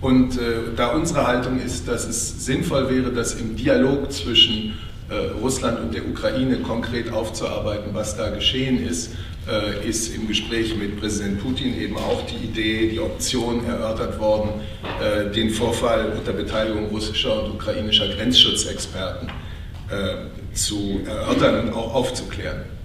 Und äh, da unsere Haltung ist, dass es sinnvoll wäre, das im Dialog zwischen äh, Russland und der Ukraine konkret aufzuarbeiten, was da geschehen ist, äh, ist im Gespräch mit Präsident Putin eben auch die Idee, die Option erörtert worden, äh, den Vorfall unter Beteiligung russischer und ukrainischer Grenzschutzexperten äh, zu erörtern und auch aufzuklären.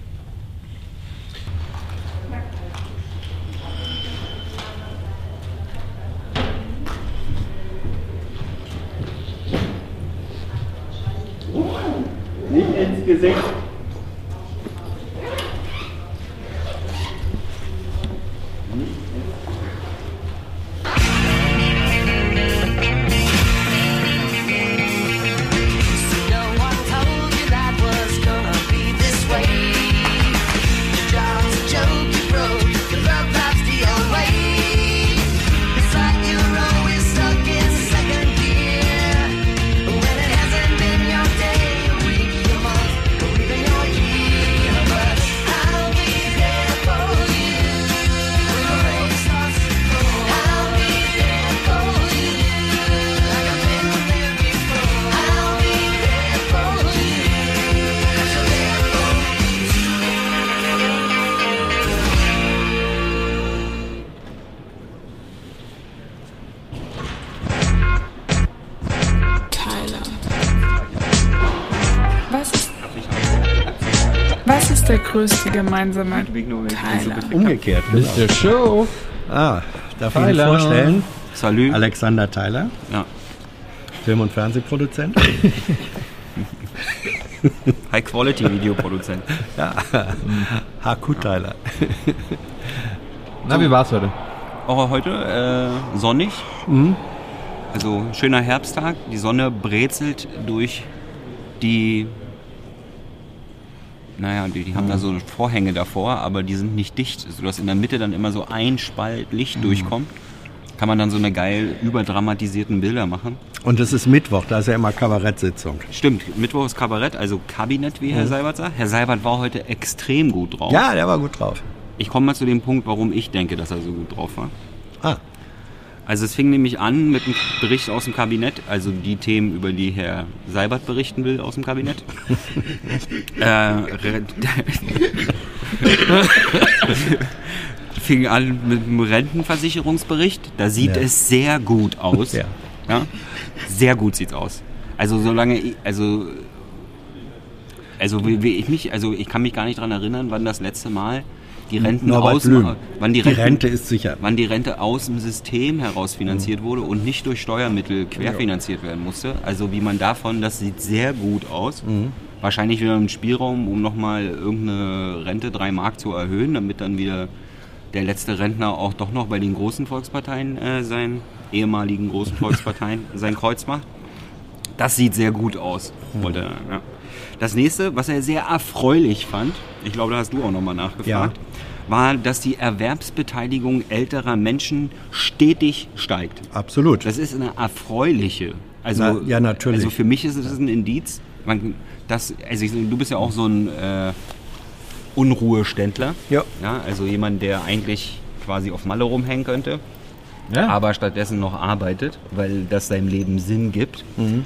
Größte gemeinsame Teiler. Umgekehrt. Genau. Mr. Show. Ah, darf Tyler. ich Ihnen vorstellen? Salü. Alexander Tyler, Ja. Film- und Fernsehproduzent. High-Quality-Videoproduzent. HQ Tyler. Na, wie war's heute? Auch heute äh, sonnig. Also schöner Herbsttag. Die Sonne brezelt durch die. Naja, die, die haben da so Vorhänge davor, aber die sind nicht dicht, sodass in der Mitte dann immer so ein Spalt Licht durchkommt. Kann man dann so eine geil überdramatisierten Bilder machen. Und es ist Mittwoch, da ist ja immer Kabarettsitzung. Stimmt, Mittwoch ist Kabarett, also Kabinett, wie Herr Seibert sagt. Herr Seibert war heute extrem gut drauf. Ja, der war gut drauf. Ich komme mal zu dem Punkt, warum ich denke, dass er so gut drauf war. Ah, Also es fing nämlich an mit einem Bericht aus dem Kabinett, also die Themen, über die Herr Seibert berichten will aus dem Kabinett. äh, fing an mit dem Rentenversicherungsbericht. Da sieht Ja. es sehr gut aus. Ja. Ja? Sehr gut sieht's aus. Also solange, ich- also also wie, wie ich mich, also ich kann mich gar nicht daran erinnern, wann das letzte Mal die Renten Norbert aus, Blüm. wann die die Renten, Rente ist sicher. wann die Rente aus dem System heraus finanziert wurde und nicht durch Steuermittel querfinanziert werden musste. Also wie man davon, das sieht sehr gut aus. Wahrscheinlich wieder ein Spielraum, um nochmal irgendeine Rente 3 Mark zu erhöhen, damit dann wieder der letzte Rentner auch doch noch bei den großen Volksparteien äh, seinen ehemaligen großen Volksparteien sein Kreuz macht. Das sieht sehr gut aus. Wollte, er, ja. Das nächste, was er sehr erfreulich fand, ich glaube, da hast du auch nochmal nachgefragt, war, dass die Erwerbsbeteiligung älterer Menschen stetig steigt. Absolut. Das ist eine erfreuliche. Also, Na, ja, natürlich. Also für mich ist es ein Indiz. Man, das, also ich, du bist ja auch so ein äh, Unruheständler. Ja. ja. Also jemand, der eigentlich quasi auf Malle rumhängen könnte, Ja. aber stattdessen noch arbeitet, weil das seinem Leben Sinn gibt. Mhm.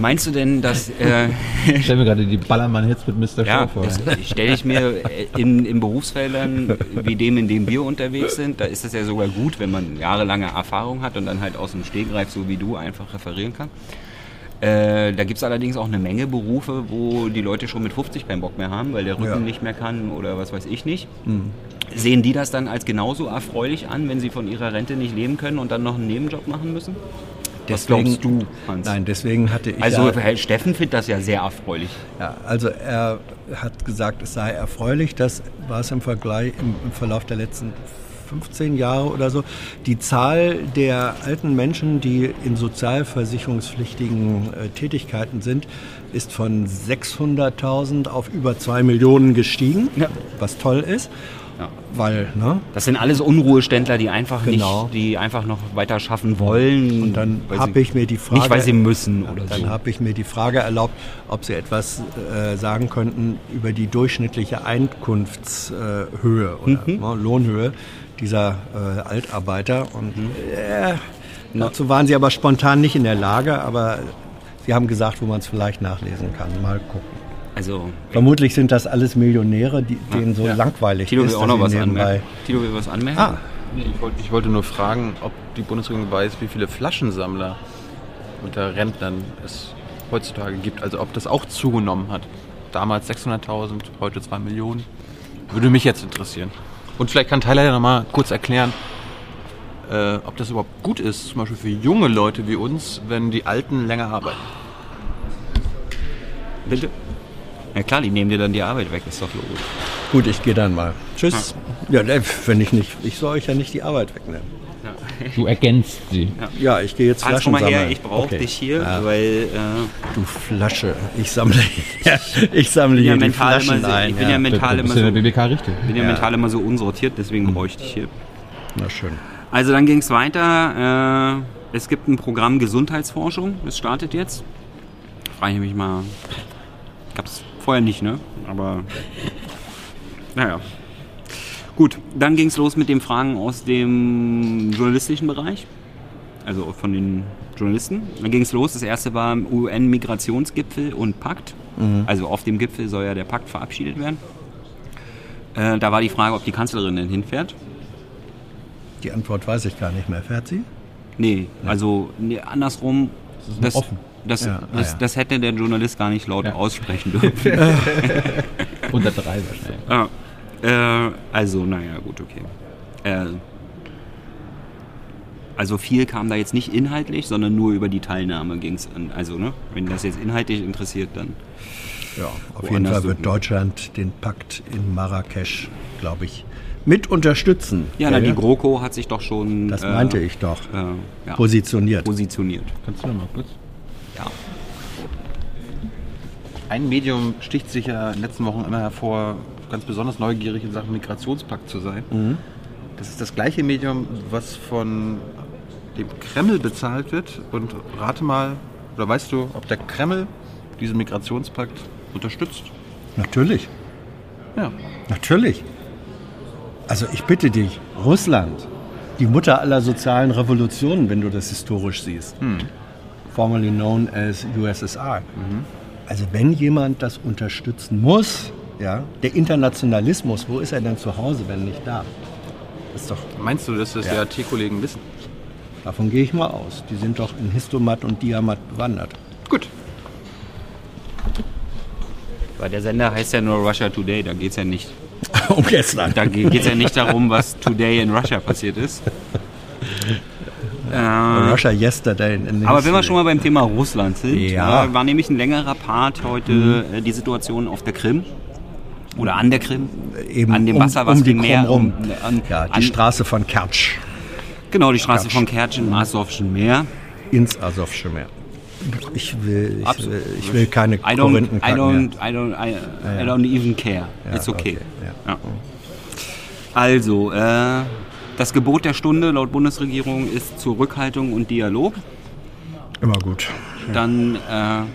Meinst du denn, dass äh, ich stelle mir gerade die Ballermann-Hits mit Mr. ja, Show vor. das stelle ich mir äh, in, in Berufsfeldern wie dem, in dem wir unterwegs sind, da ist es ja sogar gut, wenn man jahrelange Erfahrung hat und dann halt aus dem Stegreif, so wie du, einfach referieren kann. Äh, da gibt es allerdings auch eine Menge Berufe, wo die Leute schon mit 50 keinen Bock mehr haben, weil der Rücken Ja. nicht mehr kann oder was weiß ich nicht. Sehen die das dann als genauso erfreulich an, wenn sie von ihrer Rente nicht leben können und dann noch einen Nebenjob machen müssen? Was glaubst du, Hans? Nein, deswegen hatte ich Also ja, Herr Steffen findet das ja sehr erfreulich. ja, also er hat gesagt, es sei erfreulich, das war es im Vergleich im, im Verlauf der letzten 15 Jahre oder so. Die Zahl der alten Menschen, die in sozialversicherungspflichtigen äh, Tätigkeiten sind, ist von 600.000 auf über 2 Millionen gestiegen, Ja. was toll ist, Ja. weil ne, Das sind alles Unruheständler, die einfach Genau. nicht, die einfach noch weiter schaffen wollen. Und dann habe ich mir die Frage. Nicht, weil sie müssen oder Dann so. habe ich mir die Frage erlaubt, ob Sie etwas äh, sagen könnten über die durchschnittliche Einkunftshöhe oder Mhm. ne, Lohnhöhe dieser äh, Altarbeiter. Und Mhm. äh, Dazu waren sie aber spontan nicht in der Lage, aber sie haben gesagt, wo man es vielleicht nachlesen kann. Mal gucken. Also, Vermutlich sind das alles Millionäre, die, denen so langweilig Tilo ist. will auch noch was nebenbei- anmerken. Tilo will was anmerken? Ah, Nee, ich, wollte, ich wollte nur fragen, ob die Bundesregierung weiß, wie viele Flaschensammler unter Rentnern es heutzutage gibt. Also ob das auch zugenommen hat. Damals 600.000, heute 2 Millionen. Würde mich jetzt interessieren. Und vielleicht kann Tyler ja nochmal kurz erklären, äh, ob das überhaupt gut ist, zum Beispiel für junge Leute wie uns, wenn die Alten länger arbeiten. Bitte? Ja klar, die nehmen dir dann die Arbeit weg, ist doch logisch. gut, ich gehe dann mal. Tschüss. Ja, ne, wenn ich nicht, ich soll euch ja nicht die Arbeit wegnehmen. Du ergänzt sie. Ja, ich gehe jetzt Hans, Flaschen komm mal her, sammeln. ich brauche Okay. dich hier, Ja, weil äh, du Flasche. Ich sammle, ich sammle hier ja die immer, Flaschen so, ein. ich bin ja, mental immer ja so, BBK richtig. bin ja Ja. mental immer so unsortiert, deswegen bräuchte ich hier. Na schön. Also dann ging es weiter. Äh, es gibt ein Programm Gesundheitsforschung, das startet jetzt. Frage ich mich mal. Gab es vorher nicht, ne? Aber naja. Gut, dann ging es los mit den Fragen aus dem journalistischen Bereich. Also von den Journalisten. Dann ging es los. Das erste war UN-Migrationsgipfel und Pakt. Also auf dem Gipfel soll ja der Pakt verabschiedet werden. Äh, da war die Frage, ob die Kanzlerin denn hinfährt. Die Antwort weiß ich gar nicht mehr. Fährt sie? Nee, also nee, andersrum. Das, offen. Das, Ja, ah, das, ja. das hätte der Journalist gar nicht laut Ja. aussprechen dürfen. Unter drei wahrscheinlich. ah, äh, also, naja, gut, okay. Äh, also viel kam da jetzt nicht inhaltlich, sondern nur über die Teilnahme ging es. Also, ne, wenn das jetzt inhaltlich interessiert, dann. Ja, auf jeden Fall wird Deutschland den Pakt in Marrakesch, glaube ich, mit unterstützen. Ja, na, die GroKo hat sich doch schon. Das äh, meinte ich doch. Äh, ja, Positioniert. positioniert. Kannst du noch mal kurz? Ja. Ein Medium sticht sich ja in den letzten Wochen immer hervor, ganz besonders neugierig in Sachen Migrationspakt zu sein. Das ist das gleiche Medium, was von dem Kreml bezahlt wird. Und rate mal, oder weißt du, ob der Kreml diesen Migrationspakt unterstützt? Natürlich. Ja. Natürlich. Also ich bitte dich, Russland, die Mutter aller sozialen Revolutionen, wenn du das historisch siehst, formerly known as USSR. Also wenn jemand das unterstützen muss, ja, der Internationalismus, wo ist er denn zu Hause, wenn nicht da? Ist doch, Meinst du, dass das Ja. die AT-Kollegen wissen? davon gehe ich mal aus. Die sind doch in Histomat und Diamat bewandert. Gut. Weil der Sender heißt ja nur Russia Today, da geht es ja nicht. um gestern. Da geht es ja nicht darum, was today in Russia passiert ist. Äh, Russia yesterday. Aber wenn wir schon mal beim Thema Russland sind, Ja. äh, war nämlich ein längerer Part heute äh, die Situation auf der Krim. Oder an der Krim. Eben an dem um, Wasser, was um die Meer. Rum. Um, an, ja, die an, Straße von Kertsch Genau, die Straße Kertsch. von Kertsch im Asowschen Meer. ins Asowsche Meer. Ich will, ich will, ich will keine I don't, I don't. I don't, I, I don't even care. Ja, It's okay. ja. Ja. Also, äh, das Gebot der Stunde laut Bundesregierung ist Zurückhaltung und Dialog. Immer gut. Dann, äh, da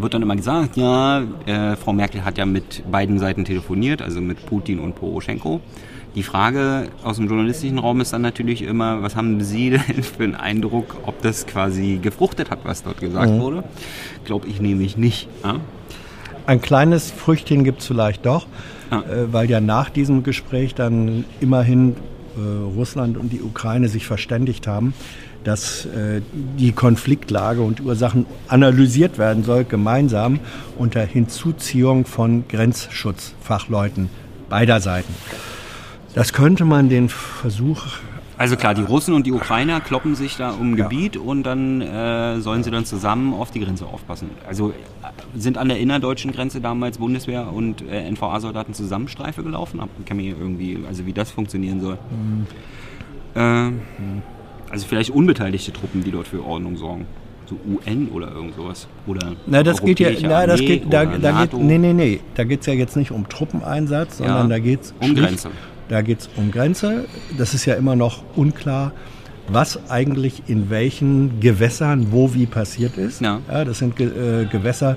wird dann immer gesagt, ja, äh, Frau Merkel hat ja mit beiden Seiten telefoniert, also mit Putin und Poroschenko. Die Frage aus dem journalistischen Raum ist dann natürlich immer, was haben Sie denn für einen Eindruck, ob das quasi gefruchtet hat, was dort gesagt wurde? Glaube ich nämlich nicht. Ja? Ein kleines Früchtchen gibt es vielleicht doch, Ah. äh, weil ja nach diesem Gespräch dann immerhin Russland und die Ukraine sich verständigt haben, dass äh, die Konfliktlage und Ursachen analysiert werden soll, gemeinsam unter Hinzuziehung von Grenzschutzfachleuten beider Seiten. Das könnte man den Versuch Also klar, die Russen und die Ukrainer kloppen sich da um Gebiet und dann äh, sollen sie dann zusammen auf die Grenze aufpassen. Also äh, sind an der innerdeutschen Grenze damals Bundeswehr und äh, NVA-Soldaten zusammen Streife gelaufen? Ab- Kann mir irgendwie, also wie das funktionieren soll. Äh, also vielleicht unbeteiligte Truppen, die dort für Ordnung sorgen. So UN oder irgend sowas. Oder Na, das geht ja, na, das geht, da, da geht, nee, nee, nee, da geht es ja jetzt nicht um Truppeneinsatz, sondern Ja, da geht es um Grenze. Da geht es um Grenze. Das ist ja immer noch unklar, was eigentlich in welchen Gewässern wo wie passiert ist. Ja. das sind Ge äh, Gewässer,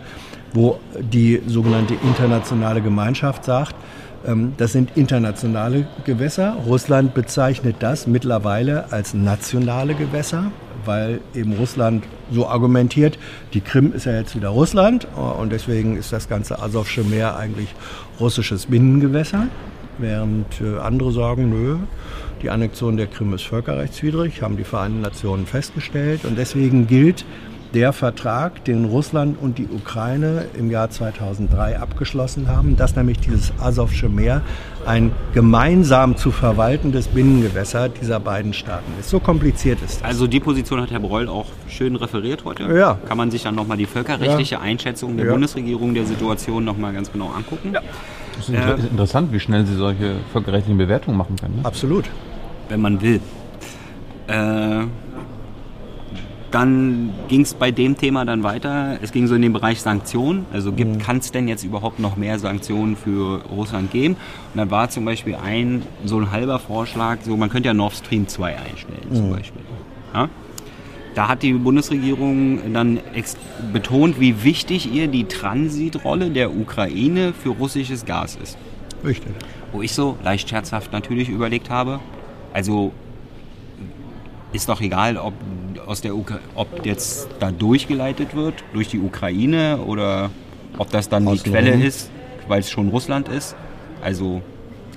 wo die sogenannte internationale Gemeinschaft sagt, ähm, das sind internationale Gewässer. Russland bezeichnet das mittlerweile als nationale Gewässer. weil eben Russland so argumentiert, die Krim ist ja jetzt wieder Russland und deswegen ist das ganze Asowsche Meer eigentlich russisches Binnengewässer, während äh, andere sagen, nö, die Annexion der Krim ist völkerrechtswidrig, haben die Vereinten Nationen festgestellt und deswegen gilt der Vertrag, den Russland und die Ukraine im Jahr 2003 abgeschlossen haben, dass nämlich dieses Asowsche Meer ein gemeinsam zu verwaltendes Binnengewässer dieser beiden Staaten ist. So kompliziert ist das. Also die Position hat Herr Breul auch schön referiert heute. Ja. Kann man sich dann nochmal die völkerrechtliche ja. Einschätzung der ja. Bundesregierung der Situation nochmal ganz genau angucken. Ja. Das ist äh, interessant, wie schnell Sie solche völkerrechtlichen Bewertungen machen können. Ne? Absolut. Wenn man will. Äh, dann ging es bei dem Thema dann weiter. Es ging so in den Bereich Sanktionen. Also mhm. kann es denn jetzt überhaupt noch mehr Sanktionen für Russland geben? Und dann war zum Beispiel ein so ein halber Vorschlag, so man könnte ja Nord Stream 2 einstellen zum mhm. Beispiel. Ja? Da hat die Bundesregierung dann betont, wie wichtig ihr die Transitrolle der Ukraine für russisches Gas ist. Richtig. Wo ich so leicht scherzhaft natürlich überlegt habe, also ist doch egal, ob, aus der Ukra ob jetzt da durchgeleitet wird durch die Ukraine oder ob das dann aus die Quelle ist, weil es schon Russland ist. Also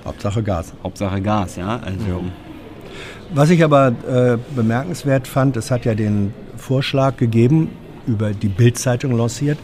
Hauptsache Gas. Hauptsache Gas, ja. Also, ja. Was ich aber äh, bemerkenswert fand, es hat ja den Vorschlag gegeben, über die Bildzeitung lanciert,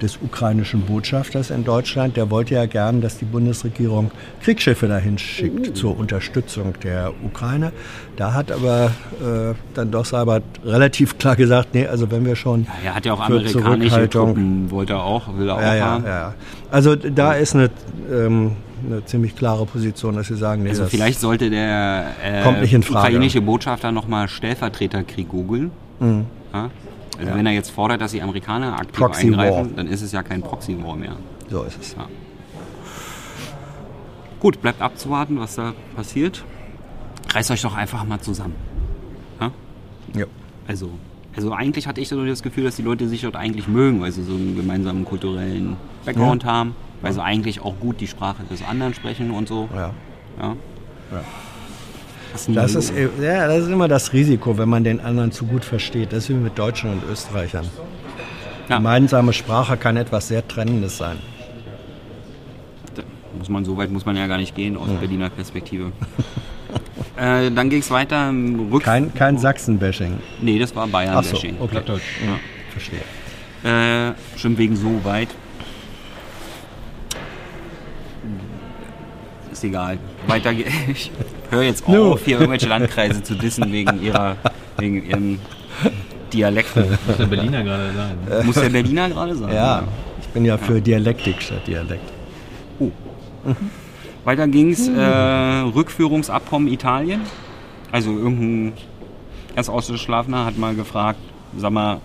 des ukrainischen Botschafters in Deutschland. Der wollte ja gern, dass die Bundesregierung Kriegsschiffe dahin schickt uh. zur Unterstützung der Ukraine. Da hat aber äh, dann doch Seibert relativ klar gesagt, nee, also wenn wir schon ja, er hat ja auch amerikanische Truppen, wollte er auch, will er auch ja, haben. Ja, ja. Also da ist eine ähm, eine ziemlich klare Position, dass sie sagen, nee, also vielleicht sollte der äh, ukrainische Botschafter nochmal Stellvertreterkrieg googeln. Mhm. Ja? Also ja. wenn er jetzt fordert, dass die Amerikaner aktiv Proxy eingreifen, War. dann ist es ja kein Proxy-War mehr. So ist es. Ja. Gut, bleibt abzuwarten, was da passiert. Reißt euch doch einfach mal zusammen. Ja? Also, also eigentlich hatte ich so das Gefühl, dass die Leute sich dort eigentlich mögen, weil sie so einen gemeinsamen kulturellen Background haben, weil sie eigentlich auch gut die Sprache des anderen sprechen und so. Ja. ja. ja. Das ist, ja, das ist immer das Risiko, wenn man den anderen zu gut versteht. Das ist wie mit Deutschen und Österreichern. Ja. Gemeinsame Sprache kann etwas sehr Trennendes sein. Da muss man, so weit muss man ja gar nicht gehen aus ja. Berliner Perspektive. äh, dann ging es weiter. Rück kein kein Sachsen-Bashing. Nee, das war Bayern-Bashing. So, okay. Ja. Verstehe. Äh, schon wegen so weit. Ist egal. Weiter geht's. hör jetzt auf, hier irgendwelche Landkreise zu dissen wegen ihrer, wegen ihren Dialekten. Muss der Berliner gerade sein. Muss der Berliner gerade sein? Ja, ich bin ja für Dialektik statt Dialekt. Oh. Weiter ging es, äh, Rückführungsabkommen Italien. Also irgendein erst Ausgeschlafener hat mal gefragt, sag mal,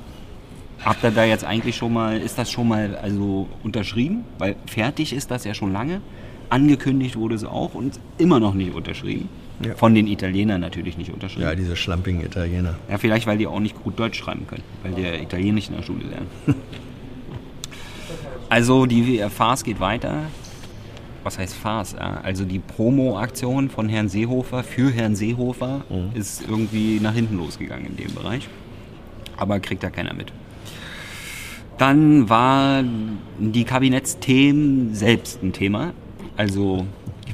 habt ihr da jetzt eigentlich schon mal, ist das schon mal also unterschrieben? Weil fertig ist das ja schon lange. Angekündigt wurde es auch und immer noch nicht unterschrieben. Ja. Von den Italienern natürlich nicht unterschrieben. Ja, diese schlampigen Italiener. Ja, vielleicht, weil die auch nicht gut Deutsch schreiben können, weil die Italienisch in der Schule lernen. also die Farce geht weiter. Was heißt Farce? Also die Promo-Aktion von Herrn Seehofer für Herrn Seehofer mhm. ist irgendwie nach hinten losgegangen in dem Bereich. Aber kriegt da keiner mit. Dann waren die Kabinettsthemen selbst ein Thema. Also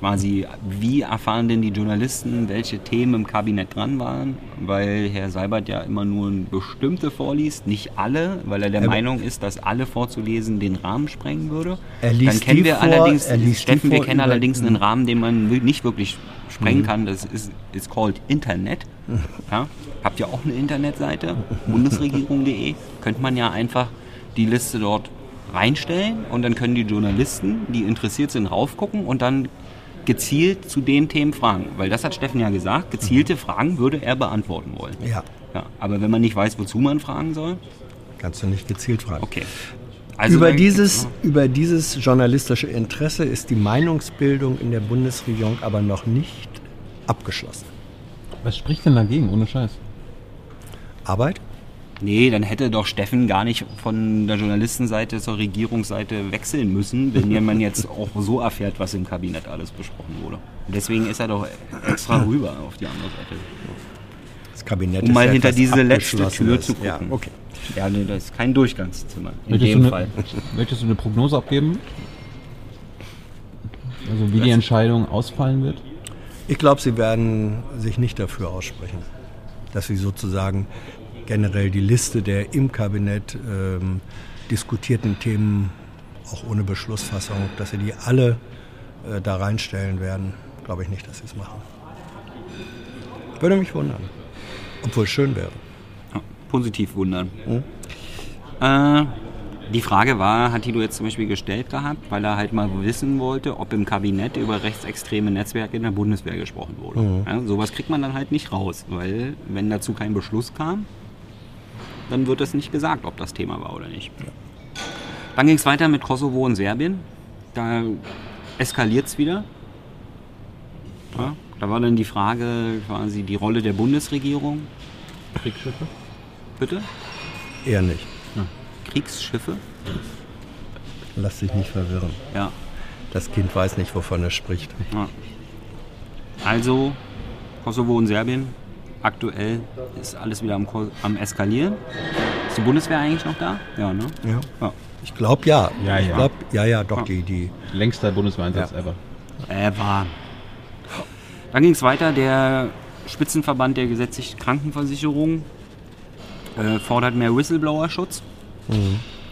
quasi, wie erfahren denn die Journalisten, welche Themen im Kabinett dran waren? Weil Herr Seibert ja immer nur bestimmte vorliest, nicht alle, weil er der er Meinung ist, dass alle vorzulesen den Rahmen sprengen würde. Er liest Dann kennen wir vor, allerdings, Steffen, wir kennen allerdings einen Rahmen, den man nicht wirklich sprengen mhm. kann. Das ist, ist called Internet. Ja? Habt ihr auch eine Internetseite? Bundesregierung.de. Könnte man ja einfach die Liste dort reinstellen und dann können die Journalisten, die interessiert sind, raufgucken und dann gezielt zu den Themen fragen. Weil das hat Steffen ja gesagt, gezielte mhm. Fragen würde er beantworten wollen. Ja. ja. Aber wenn man nicht weiß, wozu man fragen soll? Kannst du nicht gezielt fragen. Okay. Also über, dieses, über dieses journalistische Interesse ist die Meinungsbildung in der Bundesregierung aber noch nicht abgeschlossen. Was spricht denn dagegen, ohne Scheiß? Arbeit? Nee, dann hätte doch Steffen gar nicht von der Journalistenseite zur Regierungsseite wechseln müssen, wenn man jetzt auch so erfährt, was im Kabinett alles besprochen wurde. Und deswegen ist er doch extra rüber auf die andere Seite. Das Kabinett Um ist mal ja hinter diese letzte Tür Abgeschlossenes. zu gucken. Ja, okay. Ja, nee, das ist kein Durchgangszimmer. In Möchtest, dem du Fall. eine, möchtest du eine Prognose abgeben? Also wie die Entscheidung ausfallen wird? Ich glaube, sie werden sich nicht dafür aussprechen, dass sie sozusagen generell die Liste der im Kabinett ähm, diskutierten Themen, auch ohne Beschlussfassung, dass sie die alle äh, da reinstellen werden. Glaube ich nicht, dass sie es machen. Würde mich wundern. Obwohl es schön wäre. Ja, positiv wundern. Äh, die Frage war, hat Tilo jetzt zum Beispiel gestellt gehabt, weil er halt mal wissen wollte, ob im Kabinett über rechtsextreme Netzwerke in der Bundeswehr gesprochen wurde. Ja, sowas kriegt man dann halt nicht raus, weil wenn dazu kein Beschluss kam, dann wird es nicht gesagt, ob das Thema war oder nicht. Dann ging es weiter mit Kosovo und Serbien. Da eskaliert es wieder. Ja, da war dann die Frage quasi die Rolle der Bundesregierung. Kriegsschiffe? Bitte? Eher nicht. Kriegsschiffe? Lass dich nicht verwirren. Ja. Das Kind weiß nicht, wovon es spricht. ja. Also, Kosovo und Serbien, aktuell ist alles wieder am, am Eskalieren. Ist die Bundeswehr eigentlich noch da? Ja, ne? Ja. Ja. Ich glaube ja. Ja, ich ja. Glaub, ja, ja, doch, die, die Längster Bundeswehreinsatz Ja. ever. Äh, war. Dann ging es weiter. Der Spitzenverband der gesetzlichen Krankenversicherung äh, fordert mehr Whistleblower-Schutz,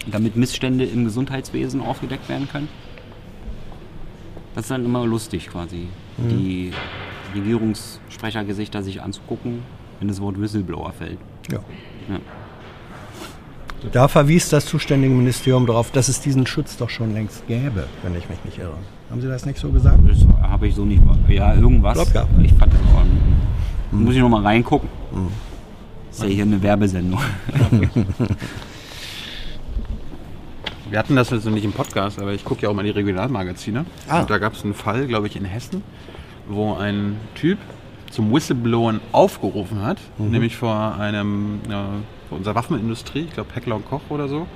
damit Missstände im Gesundheitswesen aufgedeckt werden können. Das ist dann immer lustig quasi, die Regierungssprechergesichter sich anzugucken, wenn das Wort Whistleblower fällt. Ja. Ja. Da verwies das zuständige Ministerium darauf, dass es diesen Schutz doch schon längst gäbe, wenn ich mich nicht irre. Haben Sie das nicht so gesagt? Das habe ich so nicht. Ja, irgendwas. Glaub ja. Ich fand das auch. Muss ich noch mal reingucken. Ist ja hier eine Werbesendung. Wir hatten das also nicht im Podcast, aber ich gucke ja auch mal die Regionalmagazine. Ah. Und da gab es einen Fall, glaube ich, in Hessen, wo ein Typ zum Whistleblowern aufgerufen hat, nämlich vor einem, ja, vor unserer Waffenindustrie, ich glaube Heckler und Koch oder so,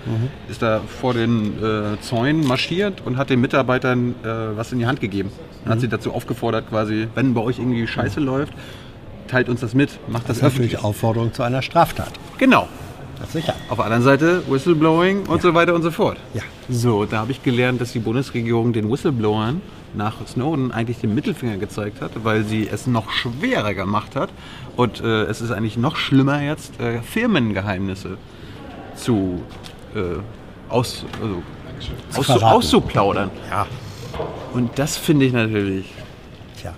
ist da vor den äh, Zäunen marschiert und hat den Mitarbeitern äh, was in die Hand gegeben. Und hat sie dazu aufgefordert, quasi, wenn bei euch irgendwie Scheiße läuft, teilt uns das mit, macht das, Das öffentlich. Aufforderung zu einer Straftat. Genau. Das sicher. Auf der anderen Seite Whistleblowing und so weiter und so fort. Ja. So, da habe ich gelernt, dass die Bundesregierung den Whistleblowern nach Snowden eigentlich den Mittelfinger gezeigt hat, weil sie es noch schwerer gemacht hat. Und äh, es ist eigentlich noch schlimmer jetzt, äh, Firmengeheimnisse zu äh, aus, also, verraten. auszuplaudern. Ja. Und das finde ich natürlich, Tja.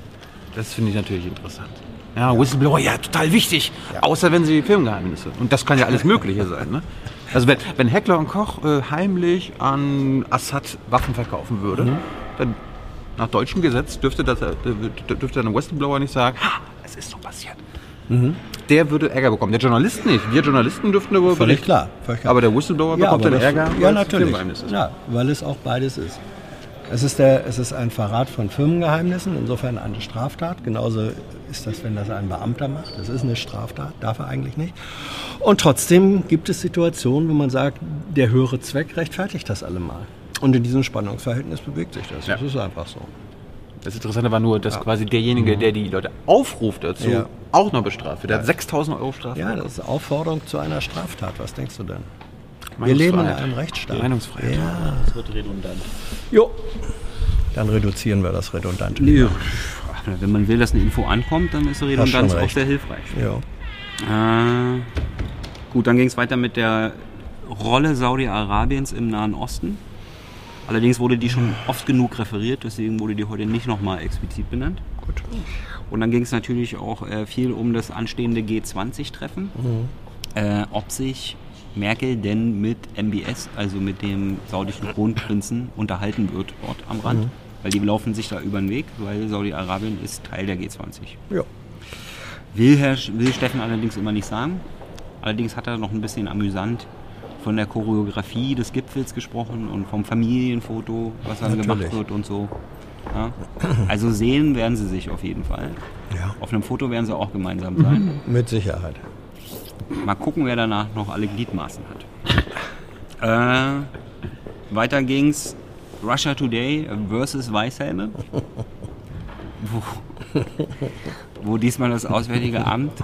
das finde ich natürlich interessant. Ja, Whistleblower, ja, total wichtig. Außer wenn sie Firmengeheimnisse. Und das kann ja alles Mögliche sein. Ne? Also wenn, wenn Heckler und Koch äh, heimlich an Assad Waffen verkaufen würde, dann nach deutschem Gesetz dürfte, das, äh, dürfte ein Whistleblower nicht sagen, ha, es ist so passiert. Der würde Ärger bekommen. Der Journalist nicht. Wir Journalisten dürften darüber Völlig berichten. klar. Völlig klar. Aber der Whistleblower Ja, bekommt dann Ärger, Ja, weil es natürlich. Firmengeheimnis ist. Ja, weil es auch beides ist. Es ist, der, es ist ein Verrat von Firmengeheimnissen, insofern eine Straftat. Genauso ist das, wenn das ein Beamter macht. Das ist eine Straftat, darf er eigentlich nicht. Und trotzdem gibt es Situationen, wo man sagt, der höhere Zweck rechtfertigt das allemal. Und in diesem Spannungsverhältnis bewegt sich das. Ja. Das ist einfach so. Das Interessante war nur, dass quasi derjenige, der die Leute aufruft dazu, Ja. auch noch bestraft wird. Der hat 6000 Euro Strafe. Ja, das ist Aufforderung zu einer Straftat. Was denkst du denn? Wir leben in einem Rechtsstaat. Meinungsfreiheit. Ja. Das wird redundant. Jo. Dann reduzieren wir das Redundante. Nö. Wenn man will, dass eine Info ankommt, dann ist Redundanz auch sehr hilfreich. Ja. Äh, gut, dann ging es weiter mit der Rolle Saudi-Arabiens im Nahen Osten. Allerdings wurde die schon oft genug referiert, deswegen wurde die heute nicht nochmal explizit benannt. Gut. Und dann ging es natürlich auch äh, viel um das anstehende G20-Treffen. Äh, ob sich Merkel denn mit MBS, also mit dem saudischen Kronprinzen, unterhalten wird dort am Rand. Weil die laufen sich da über den Weg, weil Saudi-Arabien ist Teil der G20. Ja. Will, Herr, will Steffen allerdings immer nicht sagen. Allerdings hat er noch ein bisschen amüsant von der Choreografie des Gipfels gesprochen und vom Familienfoto, was dann Natürlich. gemacht wird und so. Ja. Also sehen werden sie sich auf jeden Fall. Ja. Auf einem Foto werden sie auch gemeinsam sein. Mit Sicherheit. Mal gucken, wer danach noch alle Gliedmaßen hat. Äh, weiter ging's. Russia Today versus Weißhelme. Wo, wo diesmal das Auswärtige Amt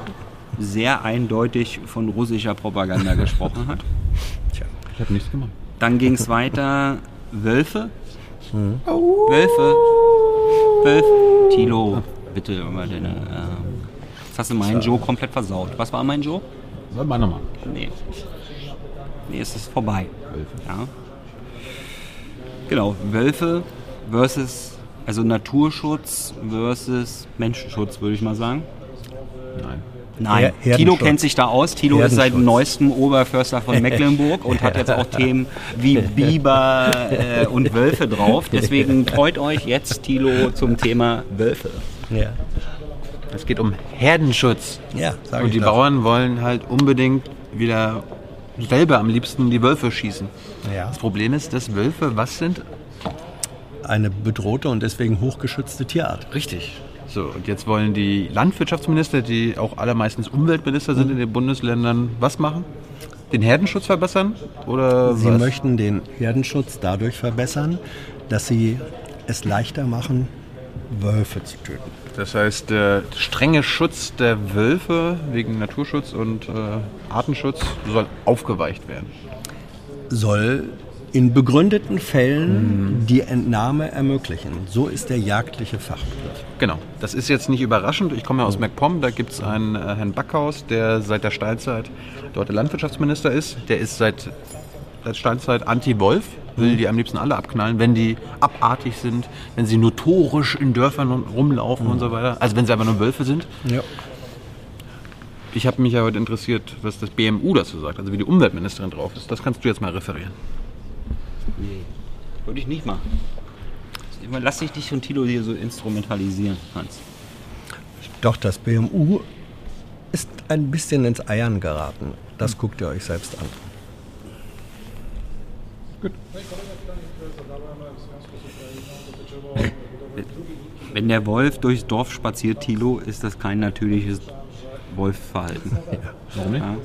sehr eindeutig von russischer Propaganda gesprochen hat. Ich habe nichts gemacht. Dann ging es weiter. Wölfe. Wölfe. Wölfe. Tilo, bitte immer deine. Äh, jetzt hast du meinen Joe komplett versaut. Was war mein Joe? Sag mal nochmal. Nee. Nee, es ist vorbei. Ja. Genau, Wölfe versus, also Naturschutz versus Menschenschutz, würde ich mal sagen. Nein. Her-. Tilo kennt sich da aus. Tilo ist seit neuestem Oberförster von Mecklenburg und hat jetzt auch Themen wie Biber äh, und Wölfe drauf. Deswegen freut euch jetzt, Tilo, zum Thema Wölfe. Ja, Es geht um Herdenschutz. ja sag Und die. Bauern wollen halt unbedingt wieder selber am liebsten die Wölfe schießen. Ja. Das Problem ist, dass Wölfe was sind? Eine bedrohte und deswegen hochgeschützte Tierart. Richtig. So, und jetzt wollen die Landwirtschaftsminister, die auch allermeistens Umweltminister sind in den Bundesländern, was machen? Den Herdenschutz verbessern? Oder Sie was? möchten den Herdenschutz dadurch verbessern, dass sie es leichter machen, Wölfe zu töten. Das heißt, der strenge Schutz der Wölfe wegen Naturschutz und äh, Artenschutz soll aufgeweicht werden. Soll in begründeten Fällen die Entnahme ermöglichen. So ist der jagdliche Fachbegriff. Genau, das ist jetzt nicht überraschend. Ich komme ja aus MacPom, da gibt es einen äh, Herrn Backhaus, der seit der Steinzeit dort der Landwirtschaftsminister ist. Der ist seit der Steinzeit Anti-Wolf, will die am liebsten alle abknallen, wenn die abartig sind, wenn sie notorisch in Dörfern rumlaufen und so weiter. Also wenn sie einfach nur Wölfe sind. Ja. Ich habe mich ja heute interessiert, was das BMU dazu sagt, also wie die Umweltministerin drauf ist. Das kannst du jetzt mal referieren. Nee, würde ich nicht machen. Lass dich nicht von Tilo hier so instrumentalisieren, Hans. Doch, das BMU ist ein bisschen ins Eiern geraten. Das guckt ihr euch selbst an. Wenn der Wolf durchs Dorf spaziert, Tilo, ist das kein natürliches Wolfverhalten. Warum nicht? Ja.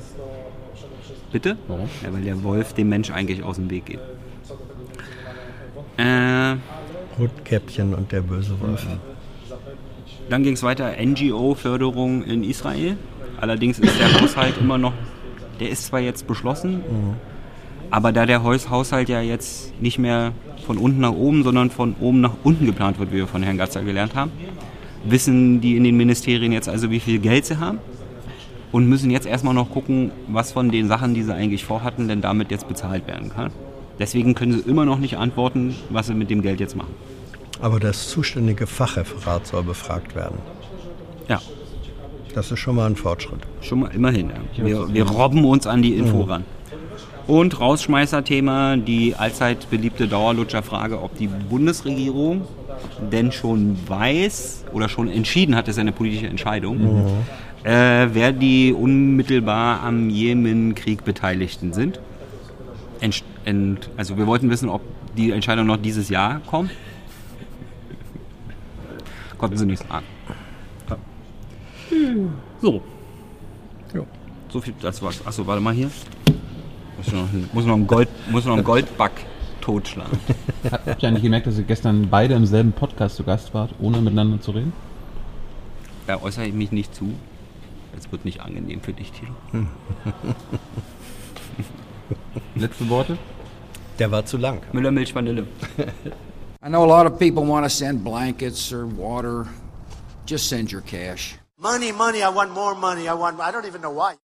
Bitte? Warum? Ja, weil der Wolf dem Mensch eigentlich aus dem Weg geht. Äh, Rotkäppchen und der böse Wolf. dann ging es weiter, NGO-Förderung in Israel. Allerdings ist der Haushalt immer noch, der ist zwar jetzt beschlossen, aber da der Haus- Haushalt ja jetzt nicht mehr von unten nach oben, sondern von oben nach unten geplant wird, wie wir von Herrn Gatzer gelernt haben, wissen die in den Ministerien jetzt also, wie viel Geld sie haben und müssen jetzt erstmal noch gucken, was von den Sachen, die sie eigentlich vorhatten, denn damit jetzt bezahlt werden kann. Deswegen können sie immer noch nicht antworten, was sie mit dem Geld jetzt machen. Aber das zuständige Fachreferat soll befragt werden. Ja, Das ist schon mal ein Fortschritt. Schon mal immerhin. Ja. Wir, wir robben uns an die Info ran. Und Rausschmeißerthema, die allzeit beliebte Dauerlutscherfrage, ob die Bundesregierung denn schon weiß oder schon entschieden hat, das ist eine politische Entscheidung, äh, wer die unmittelbar am Jemenkrieg Beteiligten sind. Also wir wollten wissen, ob die Entscheidung noch dieses Jahr kommt. Konnten sie nicht sagen. So. Ja. So viel das war's. Achso, warte mal hier. Muss noch, muss noch einen Gold, muss noch einen Goldback totschlagen. Habt ihr eigentlich gemerkt, dass ihr gestern beide im selben Podcast zu Gast wart, ohne miteinander zu reden? Da äußere ich mich nicht zu. Es wird nicht angenehm für dich, Tilo. Letzte Worte? Der war zu lang. Müller, Milch, Vanille. I know a lot of people want to send blankets or water. Just send your cash. Money, money, I want more money. I want, I don't even know why.